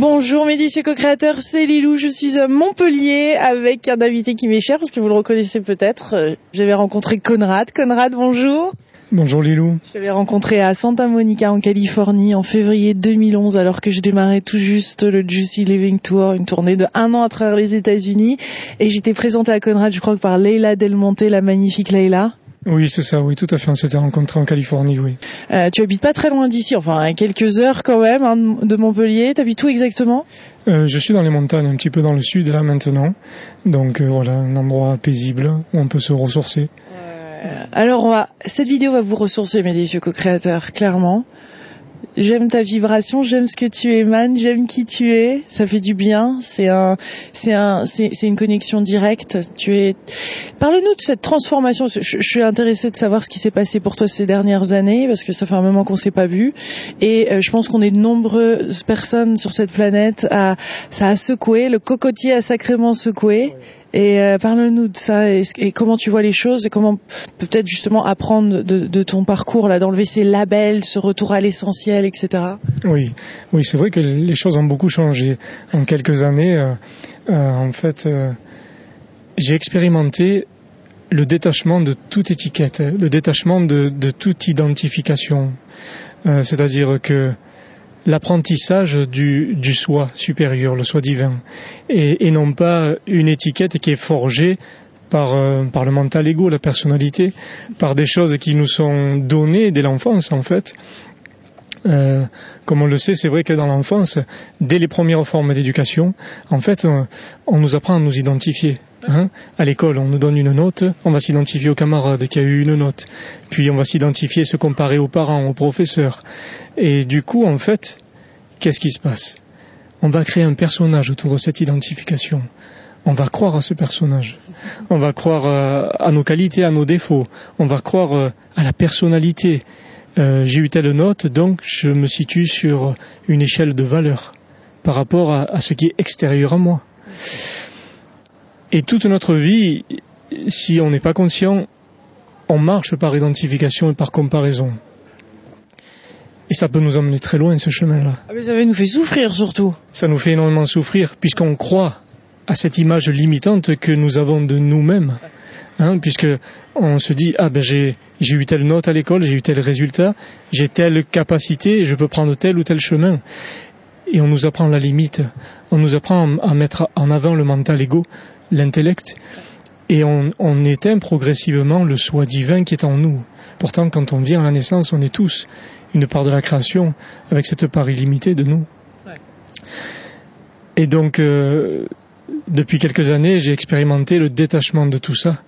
Bonjour mes co-créateurs, c'est Lilou, je suis à Montpellier avec un invité qui m'est cher parce que vous le reconnaissez peut-être. Euh, j'avais rencontré Conrad. Conrad, bonjour. Bonjour Lilou. Je l'avais rencontré à Santa Monica en Californie en février 2011 alors que je démarrais tout juste le Juicy Living Tour, une tournée de un an à travers les États-Unis et j'étais présentée à Conrad, je crois que par Leila Del Monte, la magnifique Leila. Oui, c'est ça, oui, tout à fait. On s'était rencontrés en Californie, oui. Euh, tu habites pas très loin d'ici, enfin à quelques heures quand même hein, de Montpellier. T'habites où exactement? Euh, Je suis dans les montagnes, un petit peu dans le sud là maintenant. Donc euh, voilà, un endroit paisible où on peut se ressourcer. Alors, cette vidéo va vous ressourcer, mes délicieux co-créateurs, clairement. J'aime ta vibration, j'aime ce que tu émanes, j'aime qui tu es. Ça fait du bien. C'est un, c'est un, c'est, une connexion directe. Tu es. Parle-nous de cette transformation. Je, suis intéressée de savoir ce qui s'est passé pour toi ces dernières années parce que ça fait un moment qu'on s'est pas vu. Et euh, je pense qu'on est de nombreuses personnes sur cette planète à, ça a secoué. Le cocotier a sacrément secoué. Et euh, parle-nous de ça et, comment tu vois les choses et comment peut-être justement apprendre de, ton parcours là, d'enlever ces labels, ce retour à l'essentiel, etc. Oui, oui, c'est vrai que les choses ont beaucoup changé en quelques années. Euh, euh, en fait, j'ai expérimenté le détachement de toute étiquette, le détachement de toute identification. C'est-à-dire que l'apprentissage du, du soi supérieur, le soi divin, et, et, non pas une étiquette qui est forgée par, euh, par le mental égo, la personnalité, par des choses qui nous sont données dès l'enfance en fait. Euh, comme on le sait, c'est vrai que dans l'enfance, dès les premières formes d'éducation, en fait, on, on, nous apprend à nous identifier. Hein? À l'école, on nous donne une note, on va s'identifier au camarade qui a eu une note, puis on va s'identifier, se comparer aux parents, aux professeurs. Et du coup, en fait, qu'est-ce qui se passe? On va créer un personnage autour de cette identification. On va croire à ce personnage. On va croire euh, à nos qualités, à nos défauts. On va croire euh, à la personnalité. Euh, j'ai eu telle note, donc je me situe sur une échelle de valeur par rapport à ce qui est extérieur à moi. Et toute notre vie, si on n'est pas conscient, on marche par identification et par comparaison. Et ça peut nous emmener très loin, ce chemin-là. Ah mais ça nous fait souffrir surtout. Ça nous fait énormément souffrir, puisqu'on croit à cette image limitante que nous avons de nous-mêmes. Hein, puisque on se dit ah ben j'ai j'ai eu telle note à l'école, j'ai eu tel résultat, j'ai telle capacité, je peux prendre tel ou tel chemin. Et on nous apprend la limite, on nous apprend à mettre en avant le mental égo, l'intellect, et on, on, éteint progressivement le soi divin qui est en nous. Pourtant, quand on vient à la naissance, on est tous une part de la création avec cette part illimitée de nous. Et donc, euh, depuis quelques années, j'ai expérimenté le détachement de tout ça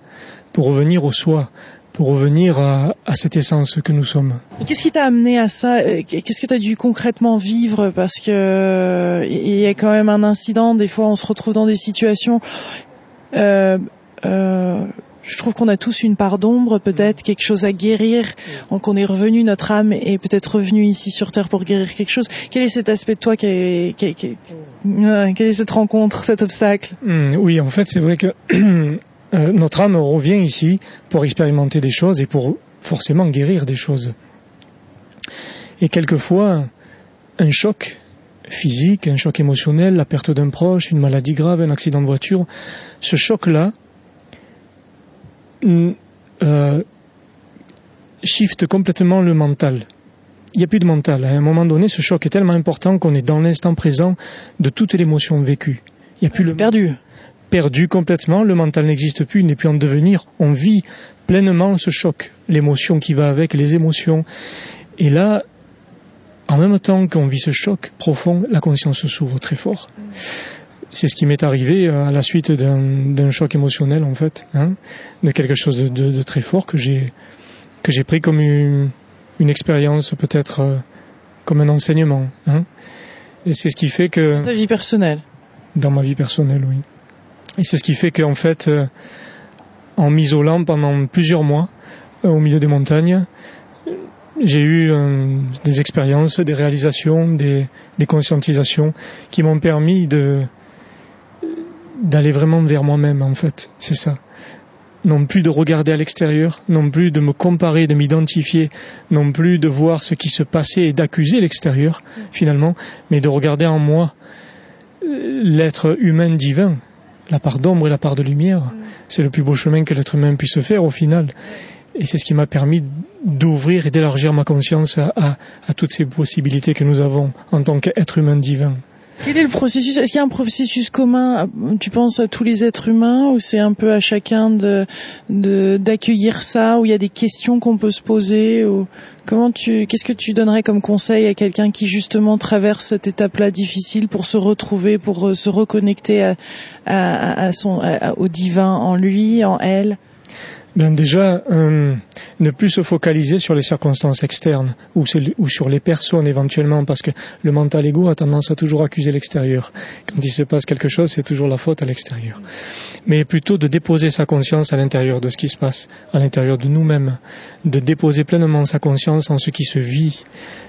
pour revenir au soi, pour revenir à, à cette essence que nous sommes. Qu'est-ce qui t'a amené à ça? Qu'est-ce que tu as dû concrètement vivre? Parce que il y a quand même un incident. Des fois, on se retrouve dans des situations euh, euh, je trouve qu'on a tous une part d'ombre, peut-être quelque chose à guérir, qu'on est revenu, notre âme est peut-être revenue ici sur Terre pour guérir quelque chose. Quel est cet aspect de toi qui est, qui qui quelle est cette rencontre, cet obstacle? Oui, en fait, c'est vrai que euh, notre âme revient ici pour expérimenter des choses et pour forcément guérir des choses. Et quelquefois, un choc physique, un choc émotionnel, la perte d'un proche, une maladie grave, un accident de voiture, ce choc-là euh, shift complètement le mental. Il n'y a plus de mental. À un moment donné, ce choc est tellement important qu'on est dans l'instant présent de toute l'émotion vécue. Il n'y a plus le perdu. Perdu complètement, le mental n'existe plus, il n'est plus en devenir. On vit pleinement ce choc, l'émotion qui va avec, les émotions. Et là, en même temps qu'on vit ce choc profond, la conscience s'ouvre très fort. C'est ce qui m'est arrivé euh, à la suite d'un choc émotionnel en fait, hein, de quelque chose de, de, de très fort que j'ai que j'ai pris comme une, une expérience peut-être euh, comme un enseignement. Hein. Et c'est ce qui fait que dans ta vie personnelle. Dans ma vie personnelle, oui. Et c'est ce qui fait qu'en fait, euh, en m'isolant pendant plusieurs mois au milieu des montagnes, j'ai eu euh, des expériences, des réalisations, des, des conscientisations qui m'ont permis de d'aller vraiment vers moi-même en fait, c'est ça. Non plus de regarder à l'extérieur, non plus de me comparer, de m'identifier, non plus de voir ce qui se passait et d'accuser l'extérieur finalement, mais de regarder en moi l'être humain divin, la part d'ombre et la part de lumière. Mm. C'est le plus beau chemin que l'être humain puisse faire au final. Et c'est ce qui m'a permis d'ouvrir et d'élargir ma conscience à, toutes ces possibilités que nous avons en tant qu'être humain divin. Quel est le processus? Est-ce qu'il y a un processus commun Tu penses à tous les êtres humains ou c'est un peu à chacun de d'accueillir ça Ou il y a des questions qu'on peut se poser ou Comment tu Qu'est-ce que tu donnerais comme conseil à quelqu'un qui justement traverse cette étape-là difficile pour se retrouver, pour euh, se reconnecter à son au divin en lui, en elle? Ben déjà, euh, ne plus se focaliser sur les circonstances externes ou, ou, sur les personnes éventuellement, parce que le mental égo a tendance à toujours accuser l'extérieur. Quand il se passe quelque chose, c'est toujours la faute à l'extérieur. Mais plutôt de déposer sa conscience à l'intérieur de ce qui se passe, à l'intérieur de nous-mêmes, de déposer pleinement sa conscience en ce qui se vit,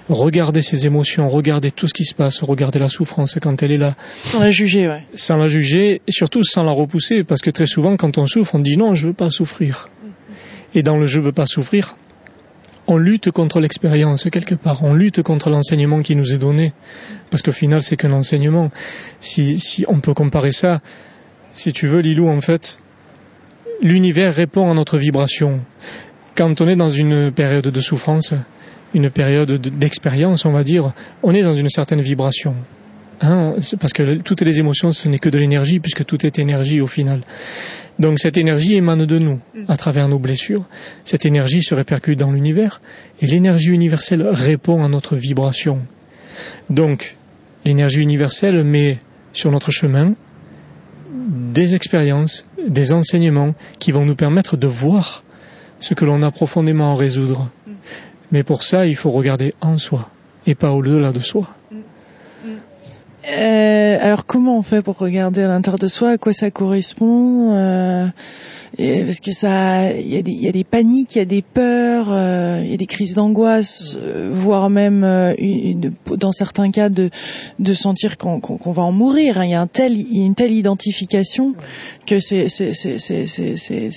regarder ses émotions, regarder tout ce qui se passe, regarder la souffrance quand elle est là. Sans la juger, ouais. Sans la juger, et surtout sans la repousser, parce que très souvent, quand on souffre, on dit non, je veux pas souffrir. Et dans le je veux pas souffrir, on lutte contre l'expérience quelque part, on lutte contre l'enseignement qui nous est donné, parce qu'au final c'est qu'un enseignement. Si, si on peut comparer ça, si tu veux, Lilou, en fait, l'univers répond à notre vibration. Quand on est dans une période de souffrance, une période d'expérience, on va dire, on est dans une certaine vibration. Hein, parce que toutes les émotions, ce n'est que de l'énergie, puisque tout est énergie au final. Donc cette énergie émane de nous, mm. à travers nos blessures. Cette énergie se répercute dans l'univers, et l'énergie universelle répond à notre vibration. Donc, l'énergie universelle met sur notre chemin des expériences, des enseignements qui vont nous permettre de voir ce que l'on a profondément à résoudre. Mm. Mais pour ça, il faut regarder en soi et pas au-delà de soi. Euh, alors comment on fait pour regarder à l'intérieur de soi? À quoi ça correspond? Euh, Parce que ça, il y, a des, paniques, il y a des peurs, euh, il y a des crises d'angoisse, euh, voire même une, dans certains cas de, sentir qu'on va en mourir. Hein. Il y a une telle identification que c'est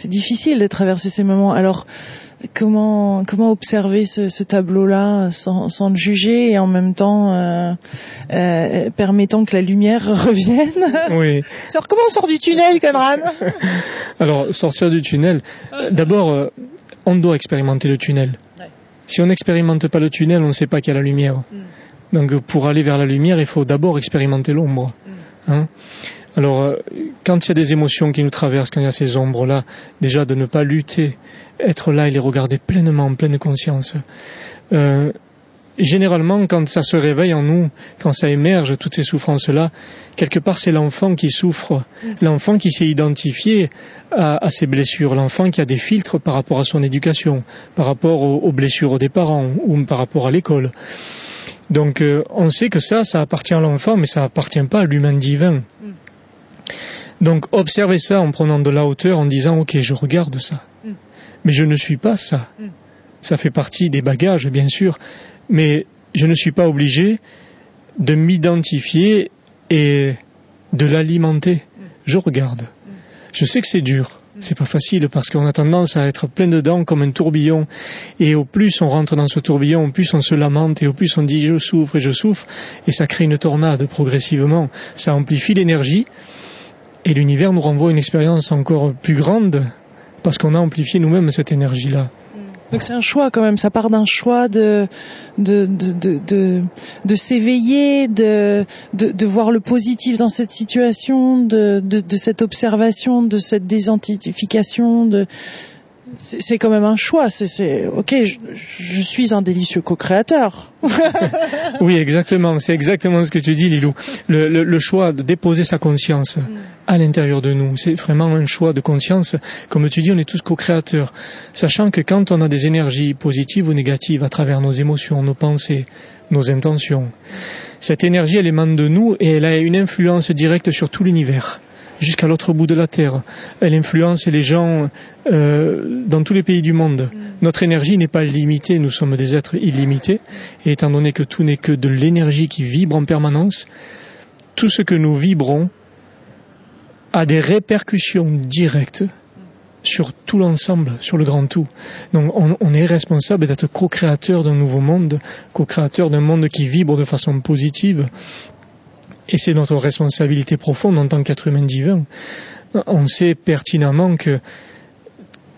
difficile de traverser ces moments. Alors comment comment observer ce, ce tableau-là sans, sans le juger et en même temps euh, euh, permettant que la lumière revienne? Oui. Comment on sort du tunnel, Conrad? Alors sortir du tunnel. D'abord, euh, on doit expérimenter le tunnel. Si on n'expérimente pas le tunnel, on ne sait pas qu'il y a la lumière. Mm. Donc pour aller vers la lumière, il faut d'abord expérimenter l'ombre. Mm. Hein alors, euh, quand il y a des émotions qui nous traversent, quand il y a ces ombres-là, déjà de ne pas lutter, être là et les regarder pleinement, en pleine conscience. Euh, généralement, quand ça se réveille en nous, quand ça émerge, toutes ces souffrances-là, quelque part, c'est l'enfant qui souffre, l'enfant qui s'est identifié à, à, ses blessures, l'enfant qui a des filtres par rapport à son éducation, par rapport aux, blessures des parents ou par rapport à l'école. Donc, euh, on sait que ça, ça appartient à l'enfant, mais ça appartient pas à l'humain divin. Donc observez ça en prenant de la hauteur, en disant ok, je regarde ça, mm. mais je ne suis pas ça. Mm. Ça fait partie des bagages, bien sûr, mais je ne suis pas obligé de m'identifier et de l'alimenter. Mm. Je regarde. Je sais que c'est dur. C'est pas facile parce qu'on a tendance à être plein dedans comme un tourbillon. Et au plus on rentre dans ce tourbillon, au plus on se lamente et au plus on dit je souffre et je souffre. Et ça crée une tornade progressivement. Ça amplifie l'énergie et l'univers nous renvoie une expérience encore plus grande parce qu'on a amplifié nous-mêmes cette énergie-là. Mm. C'est un choix quand même, ça part d'un choix de de de de, s'éveiller, de, de voir le positif dans cette situation, de de, cette observation, de cette désidentification, de c'est quand même un choix. C'est ok, je, suis un délicieux co-créateur. oui, exactement. C'est exactement ce que tu dis, Lilou. Le, le, choix de déposer sa conscience à l'intérieur de nous, c'est vraiment un choix de conscience. Comme tu dis, on est tous co-créateurs, sachant que quand on a des énergies positives ou négatives à travers nos émotions, nos pensées, nos intentions, cette énergie, elle émane de nous et elle a une influence directe sur tout l'univers jusqu'à l'autre bout de la Terre. Elle influence les gens euh, dans tous les pays du monde. Mm. Notre énergie n'est pas limitée, nous sommes des êtres illimités, et étant donné que tout n'est que de l'énergie qui vibre en permanence, tout ce que nous vibrons a des répercussions directes sur tout l'ensemble, sur le grand tout. Donc on, on est responsable d'être co-créateur d'un nouveau monde, co-créateur d'un monde qui vibre de façon positive, et c'est notre responsabilité profonde en tant qu'être humain divin. On sait pertinemment que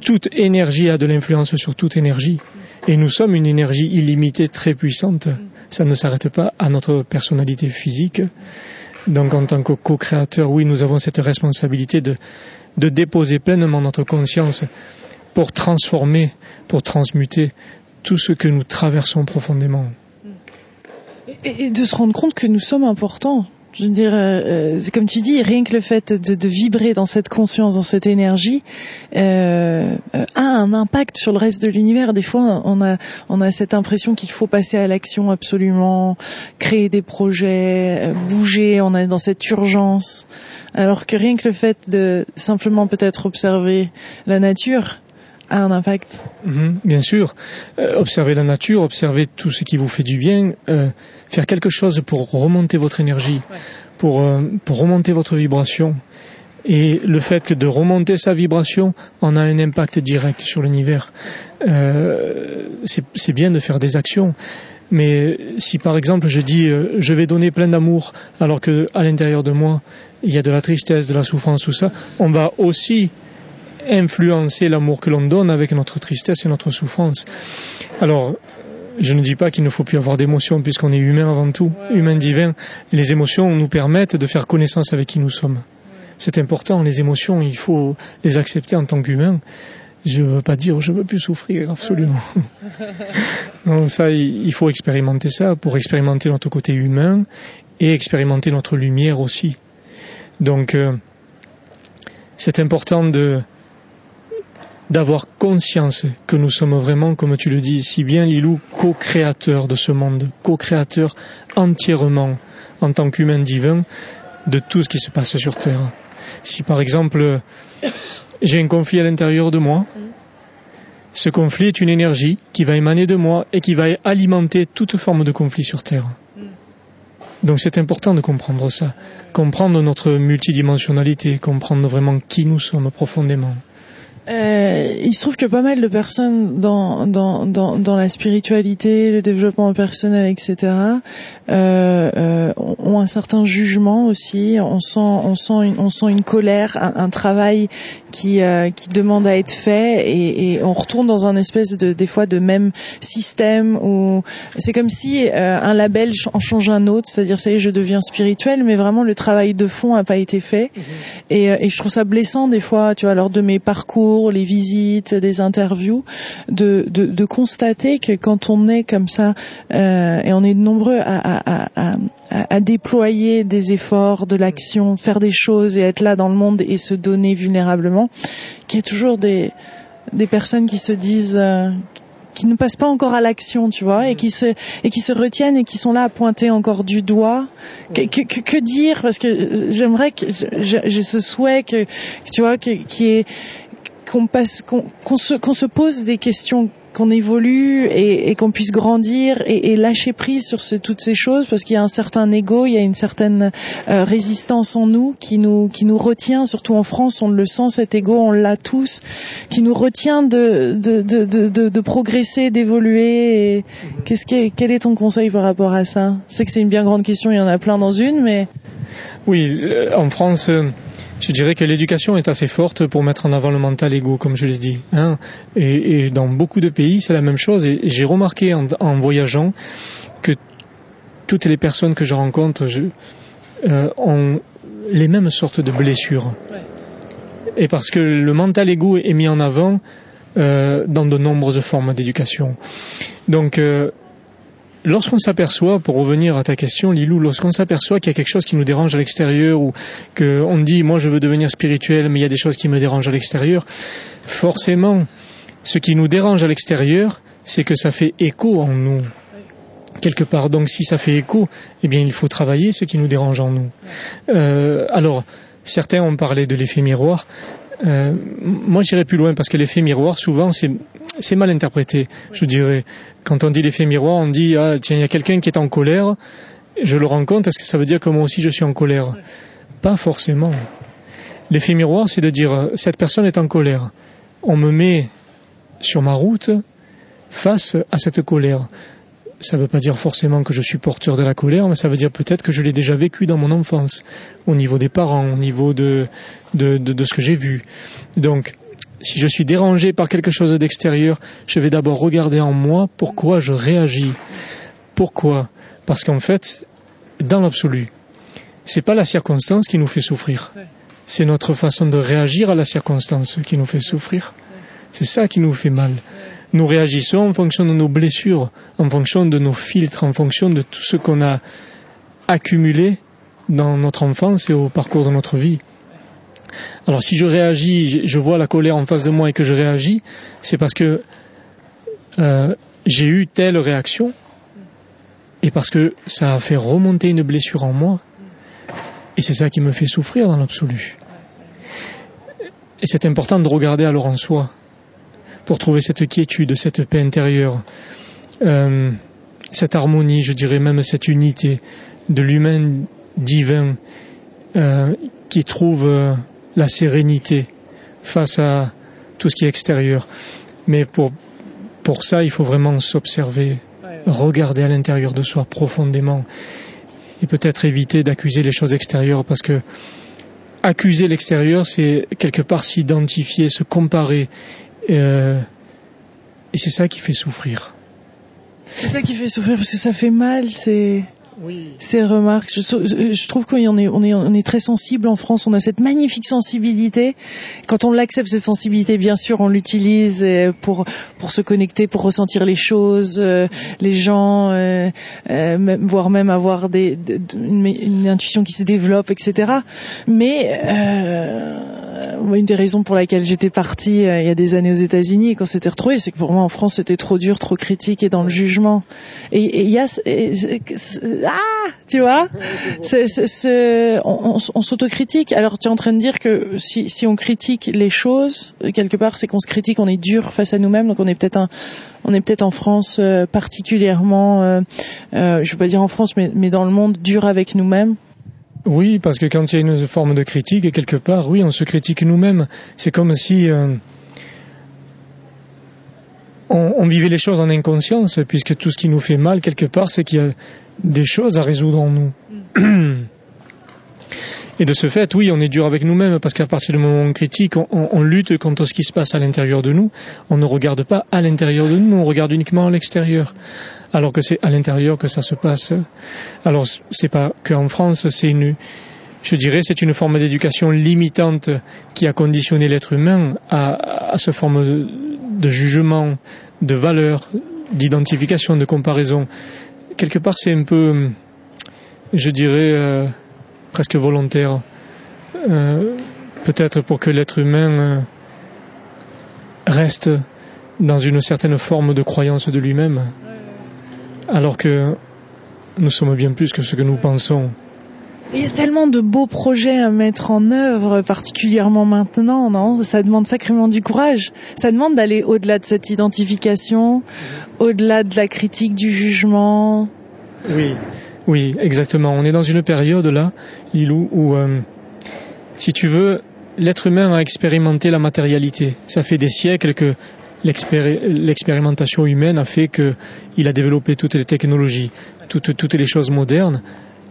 toute énergie a de l'influence sur toute énergie. Et nous sommes une énergie illimitée très puissante. Ça ne s'arrête pas à notre personnalité physique. Donc en tant que co-créateur, oui, nous avons cette responsabilité de, de déposer pleinement notre conscience pour transformer, pour transmuter tout ce que nous traversons profondément. Et de se rendre compte que nous sommes importants. Je veux dire, euh, euh, c'est comme tu dis, rien que le fait de, vibrer dans cette conscience, dans cette énergie, euh, euh, a un impact sur le reste de l'univers. Des fois, on a, on a cette impression qu'il faut passer à l'action absolument, créer des projets, bouger. On est dans cette urgence, alors que rien que le fait de simplement peut-être observer la nature a un impact. Mhm, bien sûr, observer la nature, observer tout ce qui vous fait du bien faire quelque chose pour remonter votre énergie, pour, euh, pour remonter votre vibration. Et le fait que de remonter sa vibration en a un impact direct sur l'univers. Euh, c'est bien de faire des actions. Mais si par exemple je dis euh, je vais donner plein d'amour alors que à l'intérieur de moi il y a de la tristesse, de la souffrance, tout ça, on va aussi influencer l'amour que l'on donne avec notre tristesse et notre souffrance. Alors je ne dis pas qu'il ne faut plus avoir d'émotions puisqu'on est humain avant tout, humain divin. Les émotions nous permettent de faire connaissance avec qui nous sommes. C'est important, les émotions, il faut les accepter en tant qu'humain. Je ne veux pas dire je veux plus souffrir, absolument. non, ça, il faut expérimenter ça pour expérimenter notre côté humain et expérimenter notre lumière aussi. Donc, euh, c'est important de d'avoir conscience que nous sommes vraiment, comme tu le dis si bien, Lilou, co-créateurs de ce monde, co-créateurs entièrement, en tant qu'humain divin, de tout ce qui se passe sur Terre. Si par exemple, j'ai un conflit à l'intérieur de moi, ce conflit est une énergie qui va émaner de moi et qui va alimenter toute forme de conflit sur Terre. Donc c'est important de comprendre ça, comprendre notre multidimensionnalité, comprendre vraiment qui nous sommes profondément. Euh, il se trouve que pas mal de personnes dans dans dans, dans la spiritualité, le développement personnel, etc. Euh, euh, ont un certain jugement aussi. On sent on sent une, on sent une colère, un, un travail qui euh, qui demande à être fait et, et, on retourne dans un espèce de des fois de même système où c'est comme si euh, un label en change un autre, c'est-à-dire ça y est, je deviens spirituel, mais vraiment le travail de fond a pas été fait. Mhm. Et, et je trouve ça blessant des fois, tu vois, lors de mes parcours les visites, des interviews, de, de, de constater que quand on est comme ça, euh, et on est nombreux à, à, à, à, déployer des efforts, de l'action, faire des choses et être là dans le monde et se donner vulnérablement, qu'il y a toujours des, des personnes qui se disent... Euh, qui ne passent pas encore à l'action, tu vois, et qui se et qui se retiennent et qui sont là à pointer encore du doigt. Que, que, que dire? Parce que j'aimerais que j'ai ce souhait que, tu vois, qui est qu'on passe, qu'on se, pose des questions qu'on évolue et, qu'on puisse grandir et, lâcher prise sur toutes ces choses parce qu'il y a un certain ego, il y a une certaine euh, résistance en nous qui nous retient, surtout en France, on le sent cet ego, on l'a tous, qui nous retient de progresser, d'évoluer. Qu'est-ce que quel est ton conseil par rapport à ça? Sais que c'est une bien grande question, il y en a plein dans une, mais oui, euh, en France. Je dirais que l'éducation est assez forte pour mettre en avant le mental ego, comme je l'ai dit. Hein. Et, et, dans beaucoup de pays, c'est la même chose. Et, j'ai remarqué en, en, voyageant que toutes les personnes que je rencontre je, euh, ont les mêmes sortes de blessures. Et parce que le mental ego est mis en avant euh, dans de nombreuses formes d'éducation. Donc, euh, lorsqu'on s'aperçoit, pour revenir à ta question, Lilou, lorsqu'on s'aperçoit qu'il y a quelque chose qui nous dérange à l'extérieur ou qu'on dit, moi je veux devenir spirituel, mais il y a des choses qui me dérangent à l'extérieur, forcément, ce qui nous dérange à l'extérieur, c'est que ça fait écho en nous. Quelque part. Donc si ça fait écho, eh bien il faut travailler ce qui nous dérange en nous. Euh, alors, certains ont parlé de l'effet miroir. Euh, moi, j'irais plus loin parce que l'effet miroir, souvent, c'est mal interprété. Je dirais, quand on dit l'effet miroir, on dit ah tiens, il y a quelqu'un qui est en colère, je le rends compte, est-ce que ça veut dire que moi aussi je suis en colère Pas forcément. L'effet miroir, c'est de dire cette personne est en colère. On me met sur ma route face à cette colère. ça ne veut pas dire forcément que je suis porteur de la colère, mais ça veut dire peut-être que je l'ai déjà vécu dans mon enfance, au niveau des parents, au niveau de, de, de, ce que j'ai vu. Donc, si je suis dérangé par quelque chose d'extérieur, je vais d'abord regarder en moi pourquoi je réagis. Pourquoi? Parce qu'en fait, dans l'absolu, c'est pas la circonstance qui nous fait souffrir. C'est notre façon de réagir à la circonstance qui nous fait souffrir. C'est ça qui nous fait mal. Nous réagissons en fonction de nos blessures, en fonction de nos filtres, en fonction de tout ce qu'on a accumulé dans notre enfance et au parcours de notre vie. Alors si je réagis, je vois la colère en face de moi et que je réagis, c'est parce que euh, j'ai eu telle réaction et parce que ça a fait remonter une blessure en moi et c'est ça qui me fait souffrir dans l'absolu. Et c'est important de regarder alors en soi pour trouver cette quiétude, cette paix intérieure, euh, cette harmonie, je dirais même cette unité de l'humain divin euh, qui trouve la sérénité face à tout ce qui est extérieur. Mais pour, pour ça, il faut vraiment s'observer, regarder à l'intérieur de soi profondément et peut-être éviter d'accuser les choses extérieures parce que accuser l'extérieur, c'est quelque part s'identifier, se comparer euh, et c'est ça qui fait souffrir. C'est ça qui fait souffrir parce que ça fait mal, c'est oui. ces remarques. Je, je trouve qu'on est, on est, on est très sensible en France. On a cette magnifique sensibilité. Quand on l'accepte, cette sensibilité, bien sûr, on l'utilise euh, pour pour se connecter, pour ressentir les choses, euh, les gens, euh, voire même avoir des, une, une, intuition qui se développe, etc. Mais euh, une des raisons pour laquelle j'étais partie il y a des années aux États-Unis quand c'était retrouvé, c'est que pour moi en France c'était trop dur, trop critique et dans le jugement. Et il y a ah, tu vois, on, on, s'autocritique. Alors tu es en train de dire que si, si on critique les choses, quelque part, c'est qu'on se critique, on est dur face à nous-mêmes, donc on est peut-être un, on est peut-être en France euh, particulièrement, euh, euh, je veux pas dire en France, mais, mais dans le monde dur avec nous-mêmes. Oui, parce que quand il y a une forme de critique, quelque part, oui, on se critique nous-mêmes. C'est comme si euh, on, on, vivait les choses en inconscience, puisque tout ce qui nous fait mal, quelque part, c'est qu'il y a des choses à résoudre en nous. Et de ce fait, oui, on est dur avec nous-mêmes parce qu'à partir du moment où on critique, on, lutte contre ce qui se passe à l'intérieur de nous. On ne regarde pas à l'intérieur de nous, on regarde uniquement à l'extérieur. Alors que c'est à l'intérieur que ça se passe. Alors c'est pas qu'en France, c'est une, je dirais, c'est une forme d'éducation limitante qui a conditionné l'être humain à, à ce forme de jugement, de valeur, d'identification, de comparaison quelque part, c'est un peu, je dirais, euh, presque volontaire. Euh, peut-être pour que l'être humain euh, reste dans une certaine forme de croyance de lui-même, alors que nous sommes bien plus que ce que nous pensons. Il y a tellement de beaux projets à mettre en œuvre, particulièrement maintenant, non? Ça demande sacrément du courage. Ça demande d'aller au-delà de cette identification, au-delà de la critique, du jugement. Oui, oui, exactement. On est dans une période là, Lilou, où, euh, si tu veux, l'être humain a expérimenté la matérialité. Ça fait des siècles que l'expérimentation humaine a fait qu'il a développé toutes les technologies, toutes, toutes les choses modernes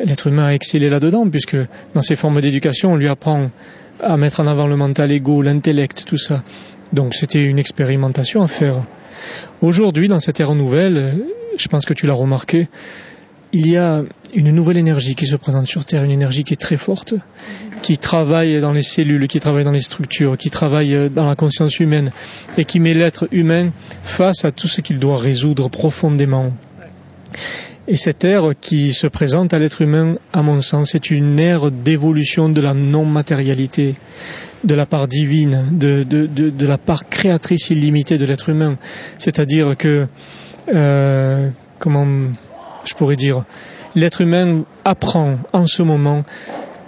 l'être humain a excellé là-dedans, puisque dans ses formes d'éducation, on lui apprend à mettre en avant le mental égo, l'intellect, tout ça. Donc c'était une expérimentation à faire. Aujourd'hui, dans cette ère nouvelle, je pense que tu l'as remarqué, il y a une nouvelle énergie qui se présente sur Terre, une énergie qui est très forte, qui travaille dans les cellules, qui travaille dans les structures, qui travaille dans la conscience humaine et qui met l'être humain face à tout ce qu'il doit résoudre profondément. Et cette ère qui se présente à l'être humain, à mon sens, est une ère d'évolution de la non-matérialité, de la part divine, de, de, de, de, la part créatrice illimitée de l'être humain. C'est-à-dire que, euh, comment je pourrais dire, l'être humain apprend en ce moment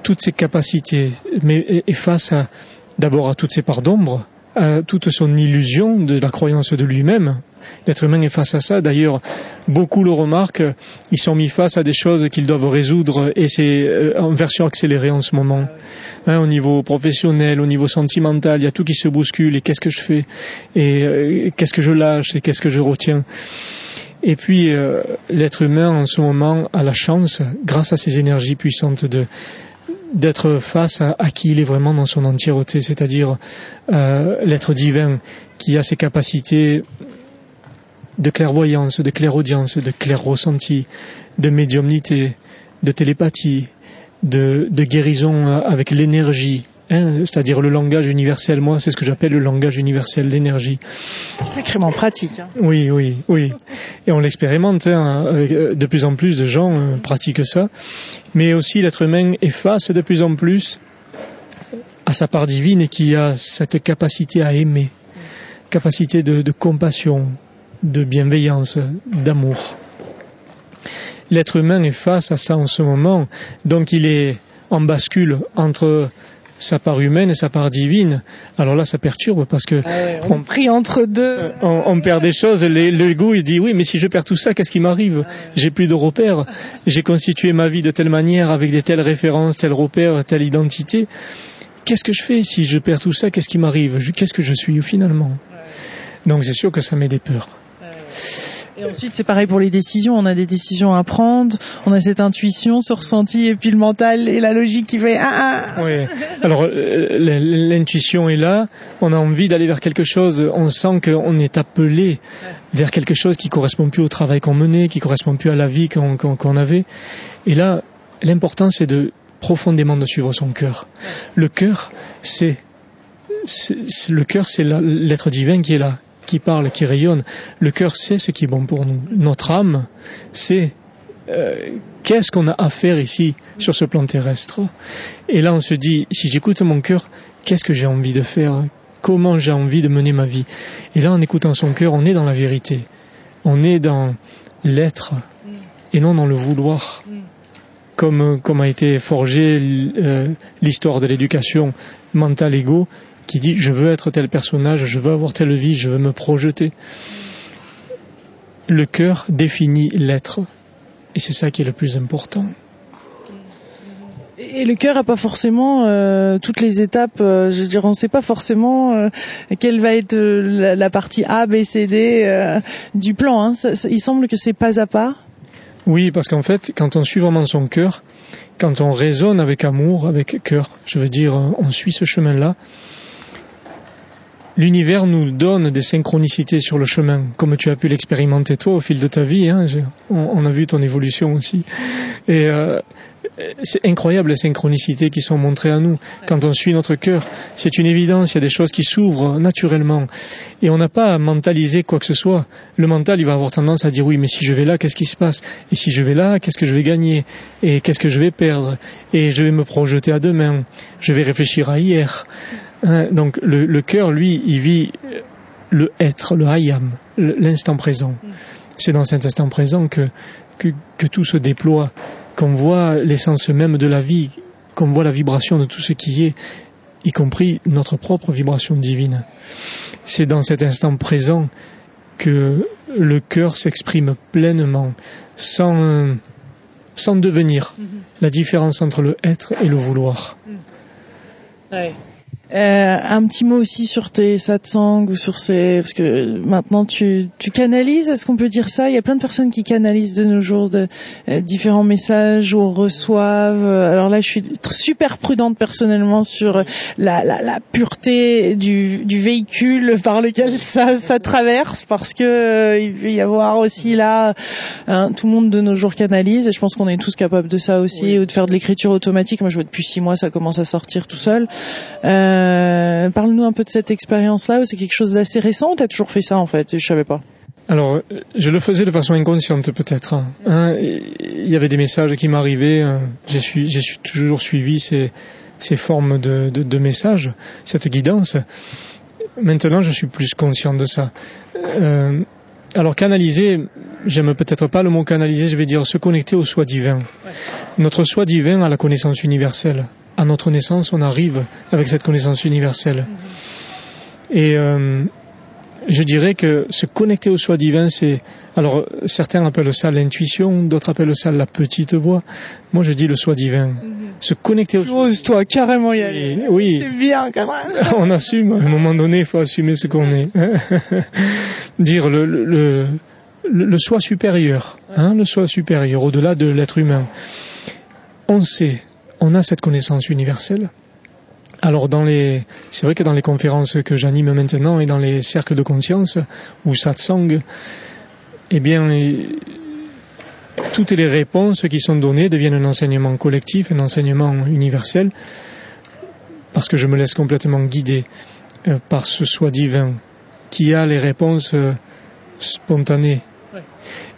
toutes ses capacités, mais est face à d'abord à toutes ses parts d'ombre, à toute son illusion de la croyance de lui-même, L'être humain est face à ça. D'ailleurs, beaucoup le remarquent. Ils sont mis face à des choses qu'ils doivent résoudre et c'est euh, en version accélérée en ce moment. Hein, au niveau professionnel, au niveau sentimental, il y a tout qui se bouscule. Et qu'est-ce que je fais? Et euh, qu'est-ce que je lâche Et qu'est-ce que je retiens? Et puis euh, l'être humain en ce moment a la chance, grâce à ces énergies puissantes, de d'être face à, qui il est vraiment dans son entièreté, c'est-à-dire euh, l'être divin qui a ses capacités de clairvoyance, de clairaudience, de clair ressenti, de médiumnité, de télépathie, de, de guérison avec l'énergie, Hein, c'est-à-dire le langage universel. Moi, c'est ce que j'appelle le langage universel, l'énergie. Sacrément pratique. Hein. Oui, oui, oui. Et on l'expérimente. Hein, euh, de plus en plus de gens euh, pratiquent ça. Mais aussi, l'être humain est face de plus en plus à sa part divine et qui a cette capacité à aimer, capacité de, de compassion, de bienveillance, d'amour. L'être humain est face à ça en ce moment, donc il est en bascule entre sa part humaine et sa part divine. Alors là, ça perturbe parce que ah on, prie entre deux. Euh, on, perd des choses. L'ego, il dit oui, mais si je perds tout ça, qu'est-ce qui m'arrive? Ah J'ai plus de repères. J'ai constitué ma vie de telle manière, avec des telles références, tels repères, telle identité. Qu'est-ce que je fais si je perds tout ça? Qu'est-ce qui m'arrive? Qu'est-ce que je suis finalement? Donc c'est sûr que ça met des peurs. Et ensuite, c'est pareil pour les décisions. On a des décisions à prendre, on a cette intuition, ce ressenti, et puis le mental et la logique qui fait ah, ah. Oui. Alors euh, l'intuition est là. On a envie d'aller vers quelque chose. On sent qu'on est appelé vers quelque chose qui correspond plus au travail qu'on menait, qui correspond plus à la vie qu'on avait. Et là, l'important c'est de profondément de suivre son cœur. Le cœur, c'est le cœur, c'est l'être divin qui est là, qui parle, qui rayonne. Le cœur sait ce qui est bon pour nous. Notre âme sait euh, qu'est-ce qu'on a à faire ici sur ce plan terrestre. Et là, on se dit, si j'écoute mon cœur, qu'est-ce que j'ai envie de faire? Comment j'ai envie de mener ma vie? Et là, en écoutant son cœur, on est dans la vérité. On est dans l'être et non dans le vouloir. Comme, a été forgé euh, l'histoire de l'éducation mentale ego, qui dit je veux être tel personnage, je veux avoir telle vie, je veux me projeter. Le cœur définit l'être. Et c'est ça qui est le plus important. Et le cœur n'a pas forcément euh, toutes les étapes. Euh, je veux dire, on ne sait pas forcément euh, quelle va être la, partie A, B, C, D du plan. Hein. il semble que c'est pas à pas. Oui, parce qu'en fait, quand on suit vraiment son cœur, quand on raisonne avec amour, avec cœur, je veux dire, on suit ce chemin-là, l'univers nous donne des synchronicités sur le chemin, comme tu as pu l'expérimenter toi au fil de ta vie. Hein, on, a vu ton évolution aussi. Et euh, c'est incroyable les synchronicités qui sont montrées à nous quand on suit notre cœur. C'est une évidence, il y a des choses qui s'ouvrent naturellement. Et on n'a pas à mentaliser quoi que ce soit. Le mental, il va avoir tendance à dire oui, mais si je vais là, qu'est-ce qui se passe? Et si je vais là, qu'est-ce que je vais gagner? Et qu'est-ce que je vais perdre? Et je vais me projeter à demain. Je vais réfléchir à hier. Hein, donc le, le cœur, lui, il vit le être, le hayam, l'instant présent. C'est dans cet instant présent que, que, que tout se déploie, qu'on voit l'essence même de la vie, qu'on voit la vibration de tout ce qui est, y compris notre propre vibration divine. C'est dans cet instant présent que le cœur s'exprime pleinement, sans, sans devenir mm-hmm. la différence entre le être et le vouloir. Ouais. Euh, un petit mot aussi sur tes satsangs ou sur ces parce que maintenant tu tu canalises est-ce qu'on peut dire ça? Il y a plein de personnes qui canalisent de nos jours de euh, différents messages ou reçoivent. Alors là je suis super prudente personnellement sur la la, la pureté du du véhicule par lequel ça ça traverse parce que euh, il peut y avoir aussi là hein, tout le monde de nos jours canalise et je pense qu'on est tous capables de ça aussi ou de faire de l'écriture automatique. Moi je vois depuis six mois ça commence à sortir tout seul. Euh, euh, parle-nous un peu de cette expérience-là, ou c'est quelque chose d'assez récent, ou t'as toujours fait ça en fait, je savais pas alors, je le faisais de façon inconsciente peut-être. Hein. Hein, il y avait des messages qui m'arrivaient. Hein. J'ai toujours suivi ces, formes de, messages, cette guidance. Maintenant, je suis plus conscient de ça. Euh, alors, canaliser, j'aime peut-être pas le mot canaliser, je vais dire se connecter au soi divin. Notre soi divin a la connaissance universelle à notre naissance, on arrive avec cette connaissance universelle. Et euh, je dirais que se connecter au soi divin, c'est... Alors, certains appellent ça l'intuition, d'autres appellent ça la petite voix. Moi, je dis le soi divin. Mhm. Se connecter au soi toi carrément y aller. Oui. C'est bien, quand même. on assume. À un moment donné, il faut assumer ce qu'on est. Dire le, le, le, soi supérieur, hein, le soi supérieur, au-delà de l'être humain. On sait, on a cette connaissance universelle. Alors dans les, c'est vrai que dans les conférences que j'anime maintenant et dans les cercles de conscience ou satsang, eh bien, toutes les réponses qui sont données deviennent un enseignement collectif, un enseignement universel, parce que je me laisse complètement guider euh, par ce soi divin qui a les réponses euh,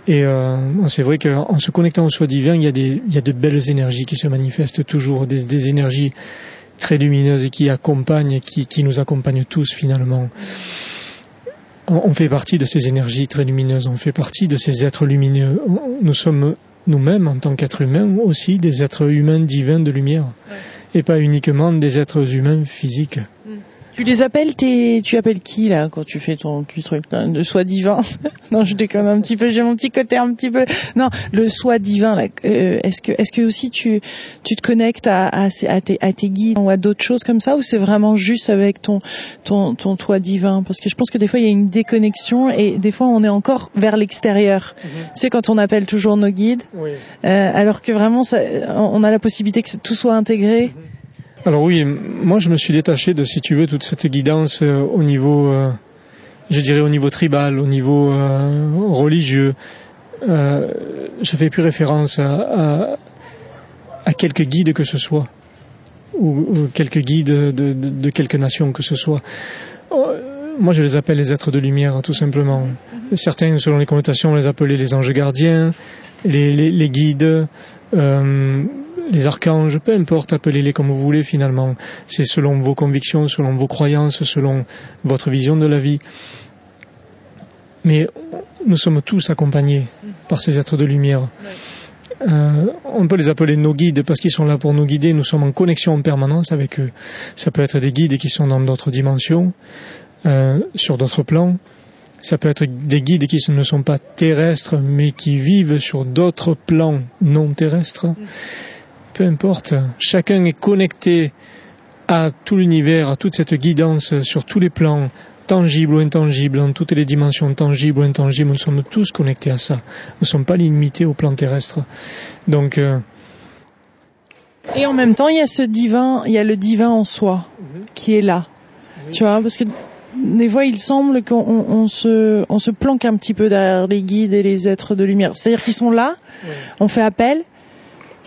Et euh, c'est vrai qu'en se connectant au soi divin, il y, a des, il y a de belles énergies qui se manifestent toujours, des, des énergies très lumineuses et qui accompagnent, qui, qui nous accompagnent tous finalement. On, on, fait partie de ces énergies très lumineuses, on fait partie de ces êtres lumineux. Nous sommes nous-mêmes, en tant qu'êtres humains, aussi des êtres humains divins de lumière, et pas uniquement des êtres humains physiques. Tu les appelles tes, tu appelles qui là quand tu fais ton, truc de soi divin? Non, je déconne un petit peu, j'ai mon petit côté un petit peu. Non, le soi divin là. Euh, est-ce que, est-ce que aussi tu, tu te connectes à, à, à, tes, à tes guides ou à d'autres choses comme ça, ou c'est vraiment juste avec ton, ton, ton toi divin? Parce que je pense que des fois il y a une déconnexion et des fois on est encore vers l'extérieur. C'est mhm. Tu sais quand on appelle toujours nos guides, oui. euh, alors que vraiment ça, on a la possibilité que tout soit intégré. Mhm. Alors oui, moi je me suis détaché de, si tu veux, toute cette guidance euh, au niveau, euh, je dirais au niveau tribal, au niveau euh, religieux. je fais plus référence à, à, quelques guides que ce soit, ou, quelques guides de, de, quelques nations que ce soit. Moi, je les appelle les êtres de lumière, tout simplement. Certains, selon les connotations, les appelaient les anges gardiens, les, guides. Les archanges, peu importe, appelez-les comme vous voulez finalement. C'est selon vos convictions, selon vos croyances, selon votre vision de la vie. Mais nous sommes tous accompagnés par ces êtres de lumière. Euh, on peut les appeler nos guides parce qu'ils sont là pour nous guider. Nous sommes en connexion en permanence avec eux. Ça peut être des guides qui sont dans d'autres dimensions, euh, sur d'autres plans. Ça peut être des guides qui ne sont pas terrestres, mais qui vivent sur d'autres plans non terrestres peu importe, chacun est connecté à tout l'univers, à toute cette guidance sur tous les plans, tangibles ou intangibles, dans toutes les dimensions tangibles ou intangibles, nous sommes tous connectés à ça. Nous ne sommes pas limités au plan terrestre. Donc, euh, et en même temps, il y a ce divin, il y a le divin en soi qui est là. Tu vois, parce que des fois, il semble qu'on se, on se planque un petit peu derrière les guides et les êtres de lumière. C'est-à-dire qu'ils sont là, on fait appel,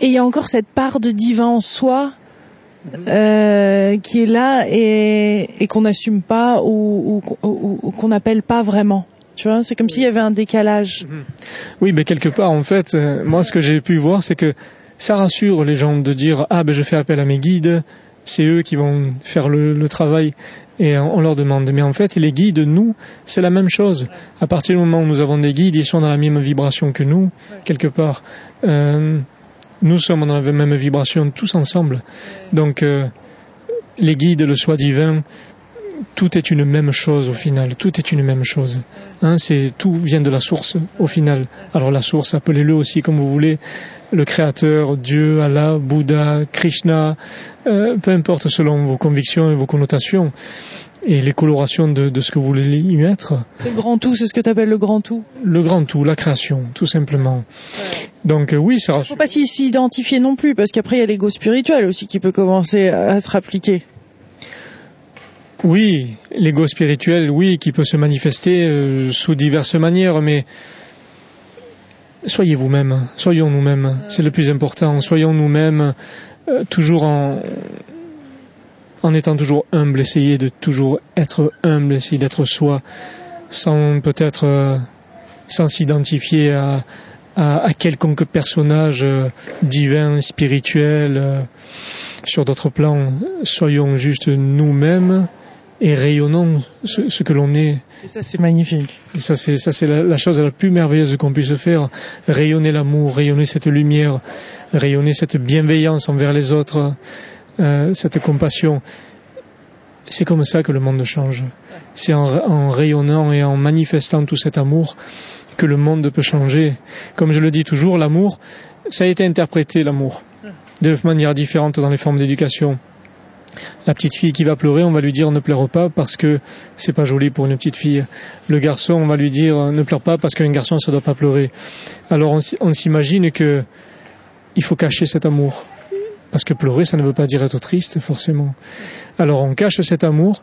et il y a encore cette part de divin en soi euh, qui est là et, et qu'on n'assume pas ou, ou, qu'on n'appelle pas vraiment. Tu vois, c'est comme s'il y avait un décalage. Mhm. Oui, mais quelque part, en fait, euh, moi, ce que j'ai pu voir, c'est que ça rassure les gens de dire ah ben je fais appel à mes guides, c'est eux qui vont faire le, le travail et on leur demande. Mais en fait, les guides, nous, c'est la même chose. À partir du moment où nous avons des guides, ils sont dans la même vibration que nous, quelque part. Euh, nous sommes dans la même vibration tous ensemble. Donc euh, les guides, le soi divin, tout est une même chose au final. Tout est une même chose. Hein, c'est tout vient de la source au final. Alors la source, appelez-le aussi comme vous voulez. Le Créateur, Dieu, Allah, Bouddha, Krishna, euh, peu importe selon vos convictions et vos connotations et les colorations de, de, ce que vous voulez y mettre. C'est le grand tout, c'est ce que tu appelles le grand tout Le grand tout, la création, tout simplement. Donc euh, oui, ça rassure. Faut pas s'identifier non plus, parce qu'après il y a l'ego spirituel aussi qui peut commencer à, se rappliquer. Oui, l'ego spirituel, oui, qui peut se manifester euh, sous diverses manières, mais soyez vous-même, soyons nous-mêmes, c'est le plus important, soyons nous-mêmes, euh, toujours en, en étant toujours humble, essayer de toujours être humble, essayer d'être soi, sans peut-être euh, sans s'identifier à, à, quelconque personnage euh, divin, spirituel, euh, sur d'autres plans. Soyons juste nous-mêmes et rayonnons ce, que l'on est. Et ça, c'est magnifique. Et ça, c'est ça, c'est la, la, chose la plus merveilleuse qu'on puisse faire. Rayonner l'amour, rayonner cette lumière, rayonner cette bienveillance envers les autres. Euh, cette compassion. C'est comme ça que le monde change. C'est en, rayonnant et en manifestant tout cet amour que le monde peut changer. Comme je le dis toujours, l'amour, ça a été interprété, l'amour, de manière différente dans les formes d'éducation. La petite fille qui va pleurer, on va lui dire ne pleure pas parce que c'est pas joli pour une petite fille. Le garçon, on va lui dire ne pleure pas parce qu'un garçon ne doit pas pleurer. Alors on, s'imagine que il faut cacher cet amour. Parce que pleurer, ça ne veut pas dire être triste, forcément. Alors on cache cet amour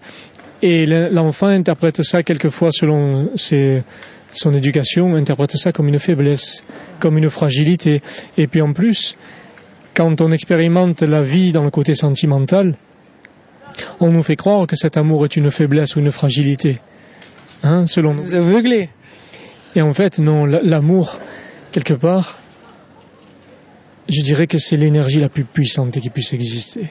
et l'enfant interprète ça quelquefois selon son éducation, interprète ça comme une faiblesse, comme une fragilité. Et puis en plus, quand on expérimente la vie dans le côté sentimental, on nous fait croire que cet amour est une faiblesse ou une fragilité. Hein, selon nous. Vous aveuglez. Et en fait, non, l'amour, quelque part, je dirais que c'est l'énergie la plus puissante qui puisse exister.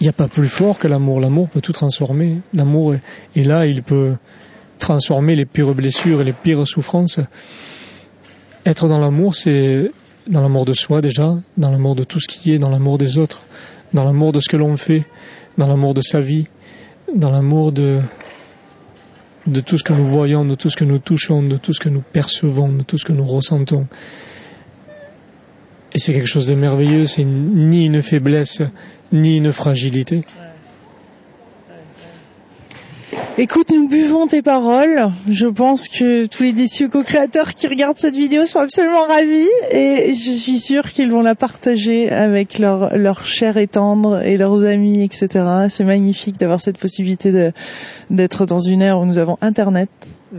Il n'y a pas plus fort que l'amour. L'amour peut tout transformer. L'amour est, là, il peut transformer les pires blessures et les pires souffrances. Être dans l'amour, c'est dans l'amour de soi déjà, dans l'amour de tout ce qui est, dans l'amour des autres, dans l'amour de ce que l'on fait, dans l'amour de sa vie, dans l'amour de, de tout ce que nous voyons, de tout ce que nous touchons, de tout ce que nous percevons, de tout ce que nous ressentons. Et c'est quelque chose de merveilleux, c'est ni une faiblesse, ni une fragilité. Écoute, nous buvons tes paroles. Je pense que tous les déçus co-créateurs qui regardent cette vidéo sont absolument ravis et je suis sûre qu'ils vont la partager avec leurs leur chers et tendres et leurs amis, etc. C'est magnifique d'avoir cette possibilité d'être dans une ère où nous avons Internet.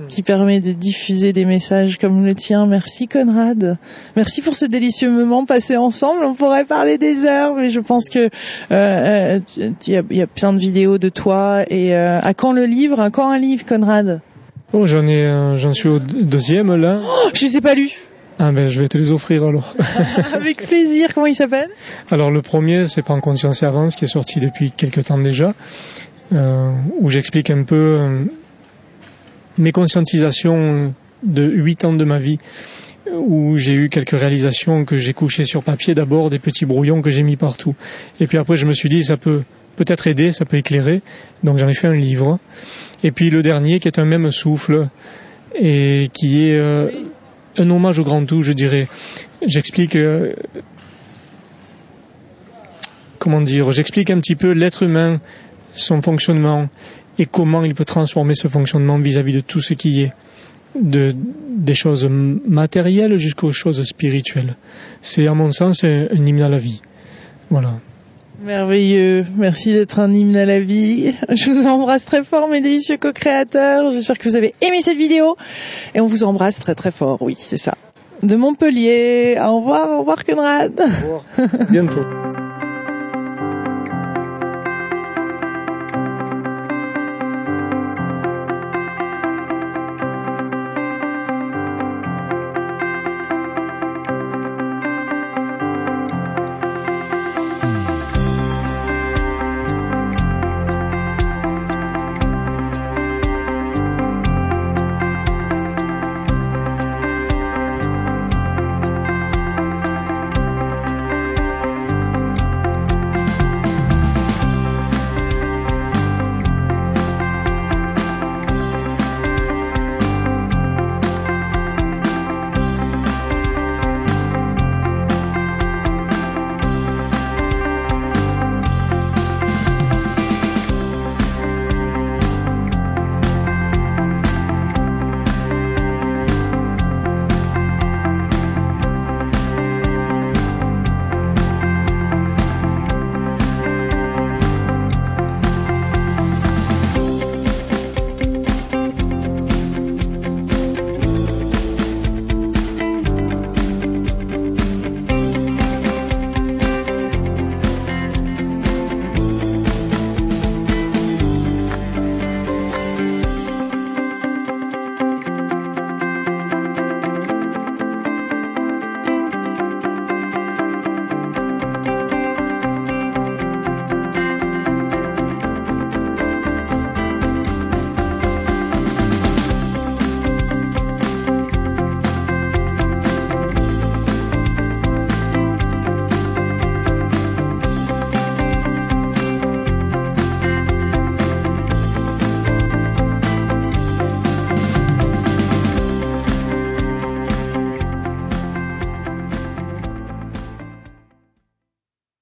Qui permet de diffuser des messages comme le tien. Merci Conrad. Merci pour ce délicieux moment passé ensemble. On pourrait parler des heures, mais je pense que euh, euh il y, a, plein de vidéos de toi. Et euh, à quand le livre? À quand un livre, Conrad? Oh, j'en ai, j'en suis au deuxième là. Oh, je les ai pas lus. Ah ben je vais te les offrir alors. Avec plaisir. Comment il s'appelle? Alors le premier, c'est Prendre conscience et avance, qui est sorti depuis quelques temps déjà, euh, où j'explique un peu mes conscientisations de huit ans de ma vie où j'ai eu quelques réalisations que j'ai couchées sur papier d'abord, des petits brouillons que j'ai mis partout. Et puis après, je me suis dit, ça peut peut-être aider, ça peut éclairer. Donc j'en ai fait un livre. Et puis le dernier, qui est un même souffle, et qui est euh, un hommage au grand tout, je dirais. J'explique... Euh, comment dire? J'explique un petit peu l'être humain, son fonctionnement, et comment il peut transformer ce fonctionnement vis-à-vis de tout ce qui est de, des choses matérielles jusqu'aux choses spirituelles. C'est à mon sens un, hymne à la vie. Voilà. Merveilleux. Merci d'être un hymne à la vie. Je vous embrasse très fort, mes délicieux co-créateurs. J'espère que vous avez aimé cette vidéo. Et on vous embrasse très très fort. Oui, c'est ça. De Montpellier. Au revoir, au revoir, Conrad. Au revoir. bientôt.